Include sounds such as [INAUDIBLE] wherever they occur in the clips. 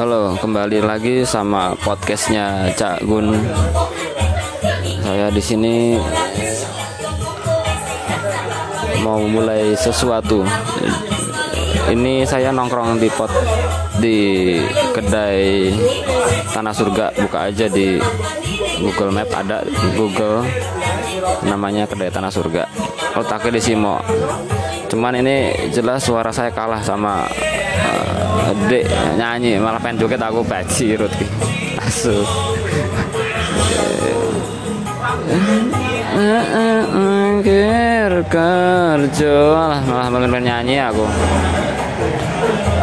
Halo, kembali lagi sama podcastnya Cak Gun. Saya di sini mau mulai sesuatu. Ini saya nongkrong di pot di kedai Tanah Surga. Buka aja di Google Map ada Google namanya kedai Tanah Surga. Otaknya di Simo. Cuman ini jelas suara saya kalah sama uh, nyanyi malah pengen joget aku baci rut asu. Kerja lah malah pengen nyanyi aku.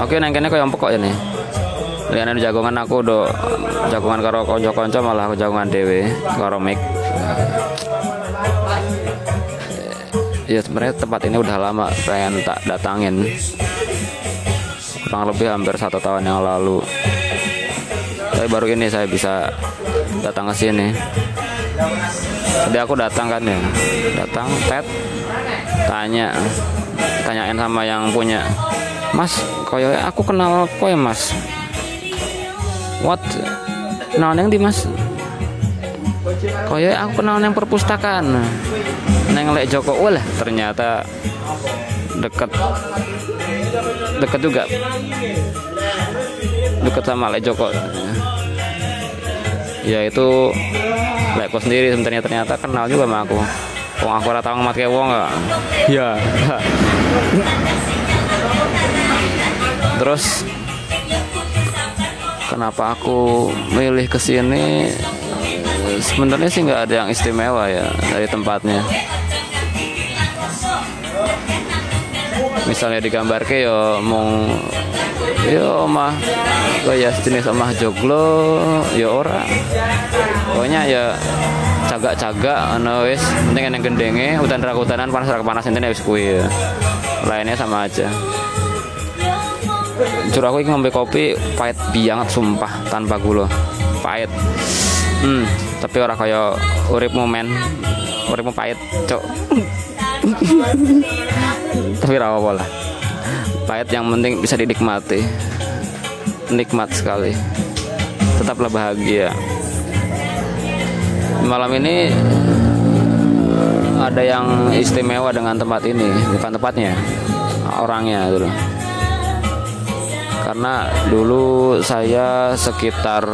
Oke neng kene kau yang pokok nih lihat jagongan aku do jagongan karo konco-konco malah aku jagongan dewe karo mic ya sebenarnya tempat ini udah lama pengen tak datangin. Kurang lebih hampir satu tahun yang lalu. Tapi baru ini saya bisa datang ke sini. Jadi aku datang kan ya. Datang tet tanya. Tanyain sama yang punya. Mas koyo aku kenal koyo mas. What? Kenal yang di mas? Koyo aku kenal yang perpustakaan neng lek Joko lah ternyata deket deket juga deket sama lek Joko ya itu lekku sendiri sebenarnya ternyata kenal juga sama aku Wong aku ora tau ngemat wong gak? Ya. Terus kenapa aku milih ke sini? Sebenarnya sih nggak ada yang istimewa ya dari tempatnya. misalnya digambar ke yo mong yo omah ya jenis omah joglo yo ora. Pokoknya ya cagak-cagak ana wis penting yang gendenge hutan rakutanan panas rak panas intine wis kuwi ya. lainnya sama aja. Curah aku ngombe kopi pahit banget sumpah tanpa gula. Pahit. Hmm tapi orang kaya momen uripmu pahit cok [LAUGHS] tapi rawa pola pahit yang penting bisa dinikmati. Nikmat sekali. Tetaplah bahagia. Malam ini ada yang istimewa dengan tempat ini. Bukan tempatnya orangnya dulu karena dulu saya sekitar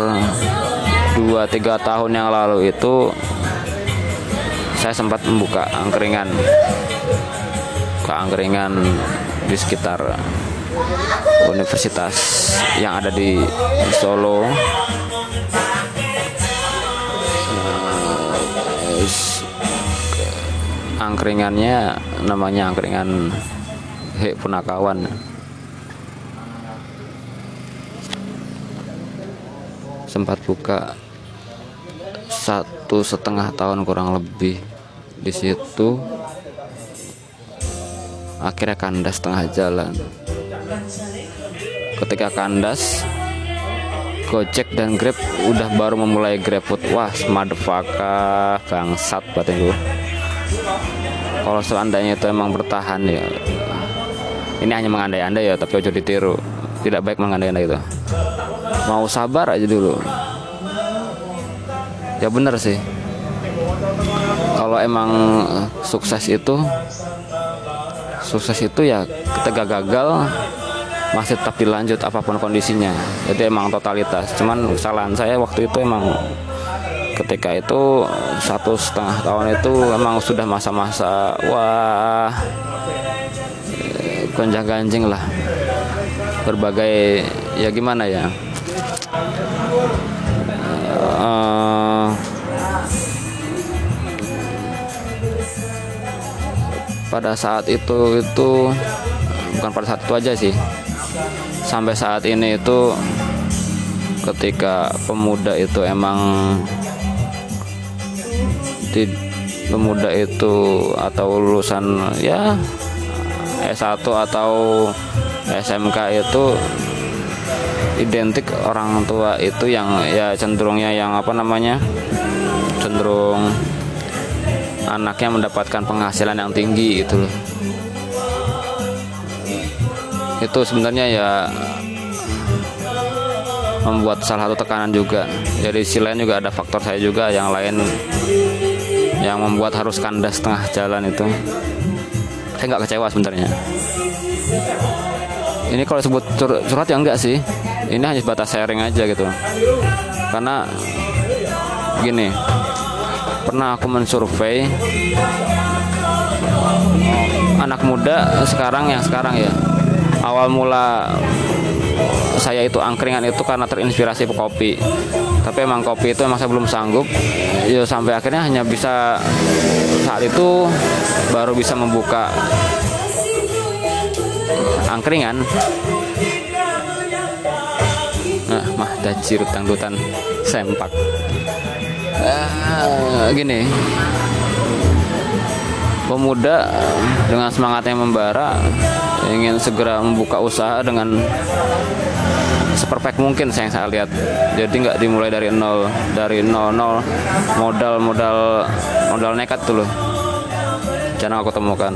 2-3 tahun yang lalu itu saya sempat membuka angkringan. Keangkringan di sekitar universitas yang ada di Solo. Angkringannya namanya angkringan Hek Punakawan. Sempat buka satu setengah tahun kurang lebih di situ. Akhirnya kandas tengah jalan. Ketika kandas Gojek dan Grab udah baru memulai GrabFood. Wah motherfucker bangsat batin gue kalau seandainya itu emang bertahan ya. Ini hanya mengandai-andai ya tapi ojo ditiru. Tidak baik mengandai-andai itu. Mau sabar aja dulu ya bener sih. Kalau emang sukses itu sukses itu ya ketika gagal masih tetap dilanjut apa pun kondisinya. Jadi emang totalitas. Cuman kesalahan saya waktu itu emang ketika itu satu setengah tahun itu emang sudah masa-masa wah gonjang ganjing lah. Berbagai ya gimana ya? Uh, pada saat itu itu bukan pada saat itu aja sih. Sampai saat ini itu ketika pemuda itu emang di pemuda itu atau lulusan ya S1 atau SMK itu identik orang tua itu yang ya cenderungnya yang apa namanya cenderung anaknya mendapatkan penghasilan yang tinggi gitu loh. Itu sebenarnya ya membuat salah satu tekanan juga. Jadi si lain juga ada faktor saya juga yang lain yang membuat harus kandas tengah jalan itu. Saya nggak kecewa sebenarnya. Ini kalau sebut curhat ya enggak sih. Ini hanya sebatas sharing aja gitu. Karena gini pernah aku mensurvei anak muda sekarang yang sekarang ya. Awal mula saya itu angkringan itu karena terinspirasi kopi. Tapi emang kopi itu emang saya belum sanggup. Ya sampai akhirnya hanya bisa saat itu baru bisa membuka angkringan. Nah mah dajir tangdutan sempak uh, gini. Pemuda dengan semangat yang membara ingin segera membuka usaha dengan seperfect mungkin saya yang saya lihat. Jadi nggak dimulai dari nol dari nol nol modal modal modal nekat tuh loh. Jarang aku temukan.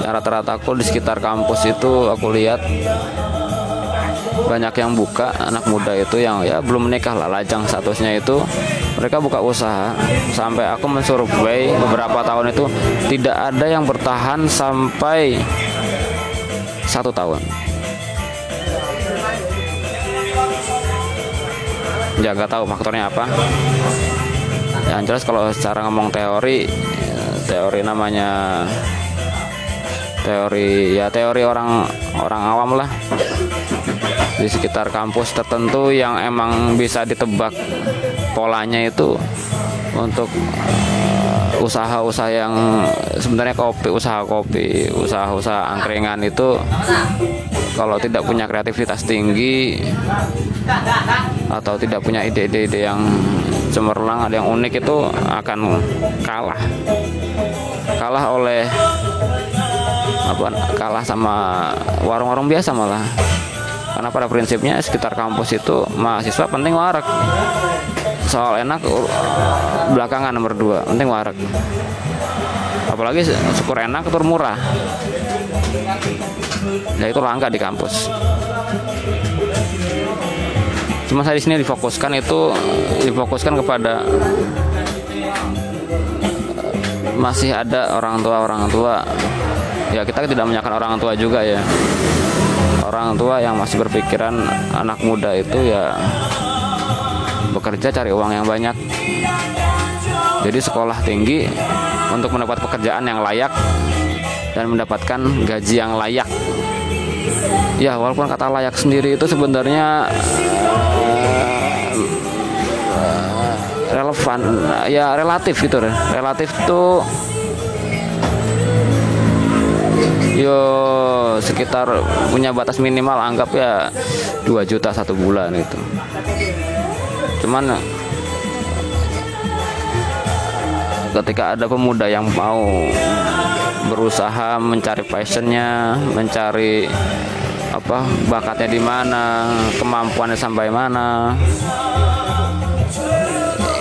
Rata-rata aku di sekitar kampus itu aku lihat banyak yang buka anak muda itu yang ya belum menikah lah lajang statusnya itu. Mereka buka usaha. Sampai aku mensurvei beberapa tahun itu tidak ada yang bertahan sampai satu tahun. Ya nggak tahu faktornya apa. Yang jelas kalau secara ngomong teori teori namanya teori ya teori orang orang awam lah di sekitar kampus tertentu yang emang bisa ditebak polanya itu untuk uh, usaha-usaha yang sebenarnya kopi usaha kopi usaha-usaha angkringan itu kalau tidak punya kreativitas tinggi atau tidak punya ide-ide yang cemerlang ada yang unik itu akan kalah. Kalah oleh apa kalah sama warung-warung biasa malah karena pada prinsipnya sekitar kampus itu mahasiswa penting warak. Soal enak belakangan nomor dua penting warak. Apalagi syukur enak tur murah. Ya itu langka di kampus. Cuma saya di sini difokuskan itu difokuskan kepada masih ada orang tua orang tua. Ya kita tidak menyalahkan orang tua juga ya orang tua yang masih berpikiran anak muda itu ya bekerja cari uang yang banyak. Jadi sekolah tinggi untuk mendapat pekerjaan yang layak dan mendapatkan gaji yang layak. Ya walaupun kata layak sendiri itu sebenarnya uh, relevan ya relatif gitu relatif tuh yo sekitar punya batas minimal anggap ya 2 juta satu bulan itu cuman ketika ada pemuda yang mau berusaha mencari passionnya mencari apa bakatnya di mana kemampuannya sampai mana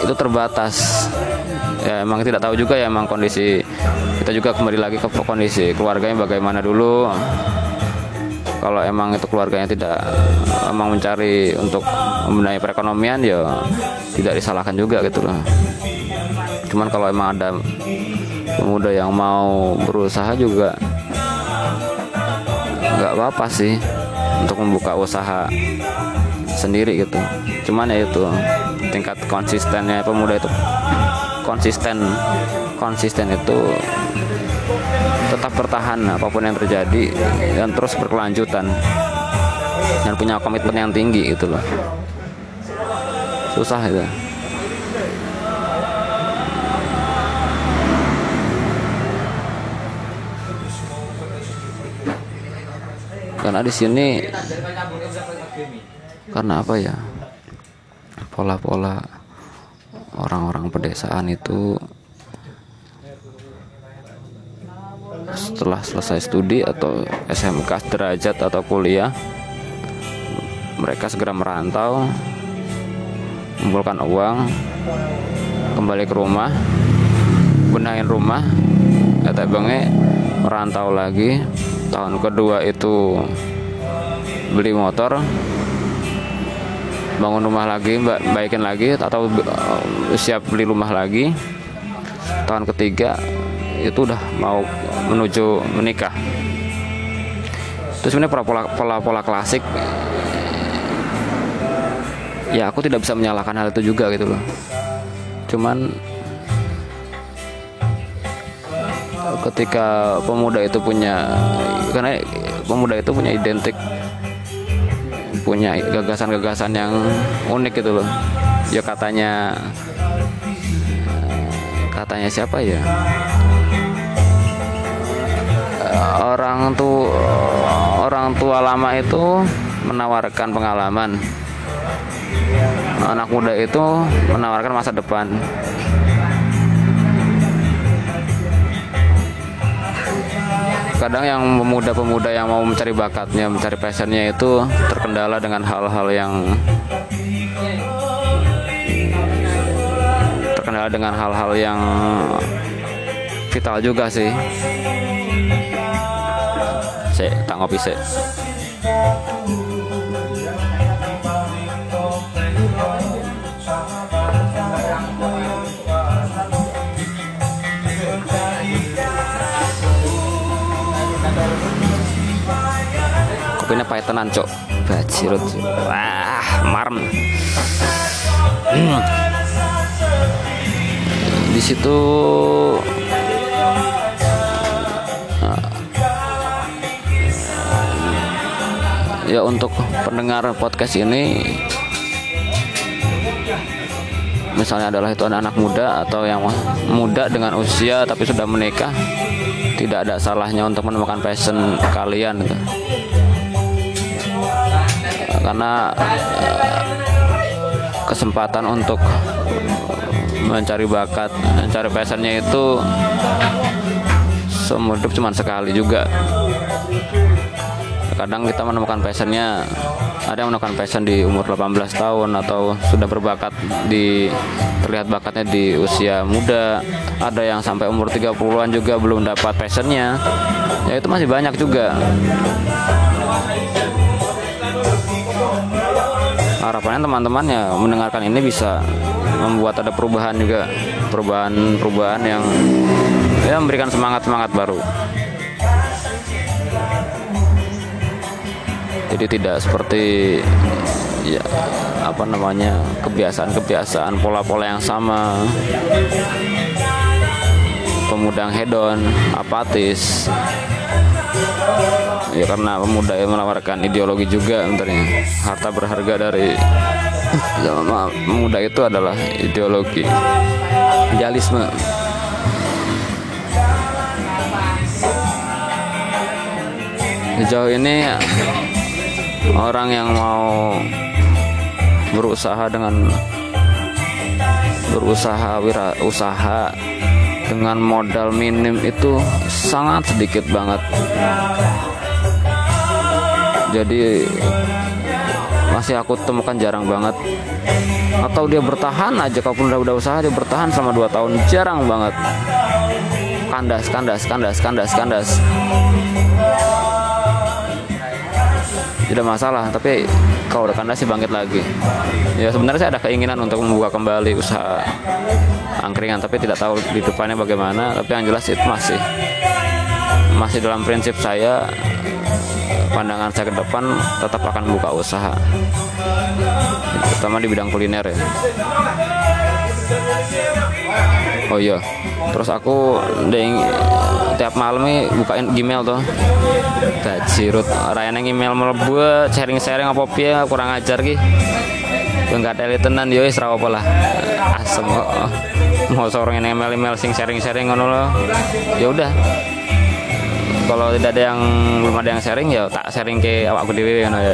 itu terbatas. Ya emang tidak tahu juga ya emang kondisi kita juga kembali lagi ke kondisi keluarganya bagaimana dulu. Kalau emang itu keluarganya tidak emang mencari untuk membenahi perekonomian ya tidak disalahkan juga gitu loh. Cuman kalau emang ada pemuda yang mau berusaha juga nggak apa-apa sih untuk membuka usaha sendiri gitu. Cuman ya itu tingkat konsistennya pemuda itu konsisten konsisten itu tetap bertahan apa pun yang terjadi dan terus berkelanjutan dan punya komitmen yang tinggi gitu loh. Susah itu. Karena di sini karena apa ya? Pola-pola orang-orang pedesaan itu setelah selesai studi atau SMK derajat atau kuliah mereka segera merantau mengumpulkan uang kembali ke rumah benahin rumah kata bange merantau lagi. Tahun kedua itu beli motor bangun rumah lagi ba- baikin lagi atau siap beli rumah lagi. Tahun ketiga itu udah mau menuju menikah. Itu sebenarnya pola pola pola klasik ya aku tidak bisa menyalahkan hal itu juga gitu loh. Cuman ketika pemuda itu punya karena pemuda itu punya identik punya gagasan-gagasan yang unik gitu loh. Ya katanya katanya siapa ya? Orang tuh orang tua lama itu menawarkan pengalaman. Anak muda itu menawarkan masa depan kadang yang pemuda-pemuda yang mau mencari bakatnya mencari passionnya itu terkendala dengan hal-hal yang terkendala dengan hal-hal yang vital juga sih. Saya tak ngopi sih kopinya pahit tenan cok bajirut wah marem Hmm. di situ ya untuk pendengar podcast ini misalnya adalah itu anak-anak muda atau yang muda dengan usia tapi sudah menikah tidak ada salahnya untuk menemukan passion kalian gitu. Karena eh, kesempatan untuk mencari bakat mencari passionnya itu seumur hidup cuma sekali juga. Kadang kita menemukan passionnya ada yang menemukan passion di umur 18 tahun atau sudah berbakat di terlihat bakatnya di usia muda. Ada yang sampai umur 30-an juga belum dapat passionnya ya itu masih banyak juga harapannya teman-teman ya mendengarkan ini bisa membuat ada perubahan juga. Perubahan-perubahan yang ya memberikan semangat-semangat baru. Jadi tidak seperti ya apa namanya kebiasaan-kebiasaan pola-pola yang sama. Pemuda yang hedon apatis ya karena pemuda yang menawarkan ideologi juga sebenarnya. Harta berharga dari sama pemuda itu adalah ideologi. Idealisme. Sejauh ini orang yang mau berusaha dengan berusaha wira usaha dengan modal minim itu sangat sedikit banget jadi masih aku temukan jarang banget. Atau dia bertahan aja kalaupun udah udah usaha dia bertahan selama 2 tahun. Jarang banget. Kandas kandas kandas kandas kandas. Tidak masalah tapi kalau udah kandas sih bangkit lagi. Ya sebenarnya saya ada keinginan untuk membuka kembali usaha angkringan tapi tidak tahu di depannya bagaimana. Tapi yang jelas itu masih masih dalam prinsip saya pandangan saya ke depan tetap akan buka usaha. Terutama di bidang kuliner ya. Oh iya. Terus aku ding tiap malam nih bukain Gmail tuh. Bajirut. Rayane email mlebu sharing-sharing apa piye kurang ajar ki. Enggak teli tenan yo wis apa lah. Asem kok mau sorong email-email sing sharing-sharing ngono loh ya udah kalau tidak ada yang belum ada yang sharing ya tak sharing ke awakku dewe ngono ya.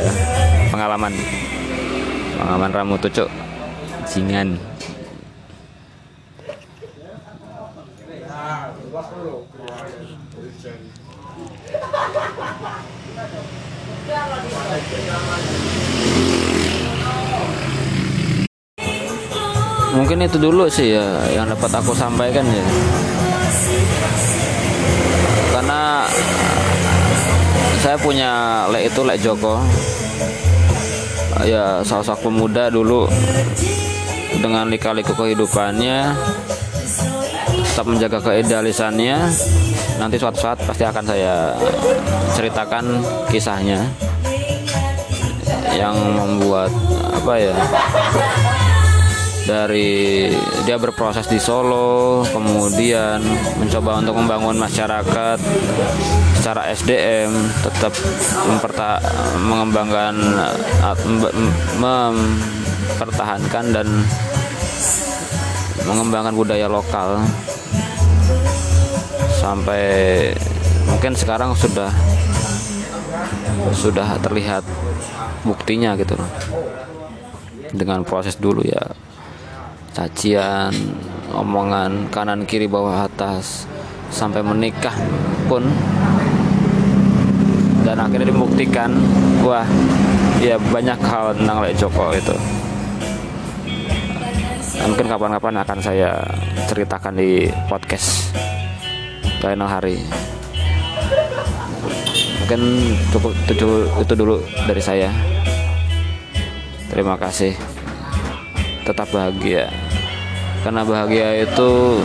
Pengalaman. Pengalaman ramu tucuk. Jingan. Mungkin itu dulu sih ya yang dapat aku sampaikan ya saya punya lek itu lek Joko. Ya sosok pemuda dulu dengan lika-liku kehidupannya tetap menjaga keidealisannya. Nanti suatu saat pasti akan saya ceritakan kisahnya yang membuat apa ya dari dia berproses di Solo kemudian mencoba untuk membangun masyarakat secara SDM tetap memperta mengembangkan mempertahankan dan mengembangkan budaya lokal. Sampai mungkin sekarang sudah sudah terlihat buktinya gitu loh. Dengan proses dulu ya cacian omongan kanan kiri bawah atas sampai menikah pun. Dan akhirnya dibuktikan wah ya banyak hal tentang Lek Joko itu. Mungkin kapan-kapan akan saya ceritakan di podcast lain hari. Mungkin cukup itu, itu dulu dari saya. Terima kasih tetap bahagia. Karena bahagia itu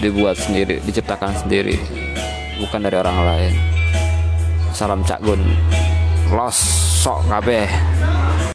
dibuat sendiri diciptakan sendiri bukan dari orang lain. Salam cak gun. Los sok kabeh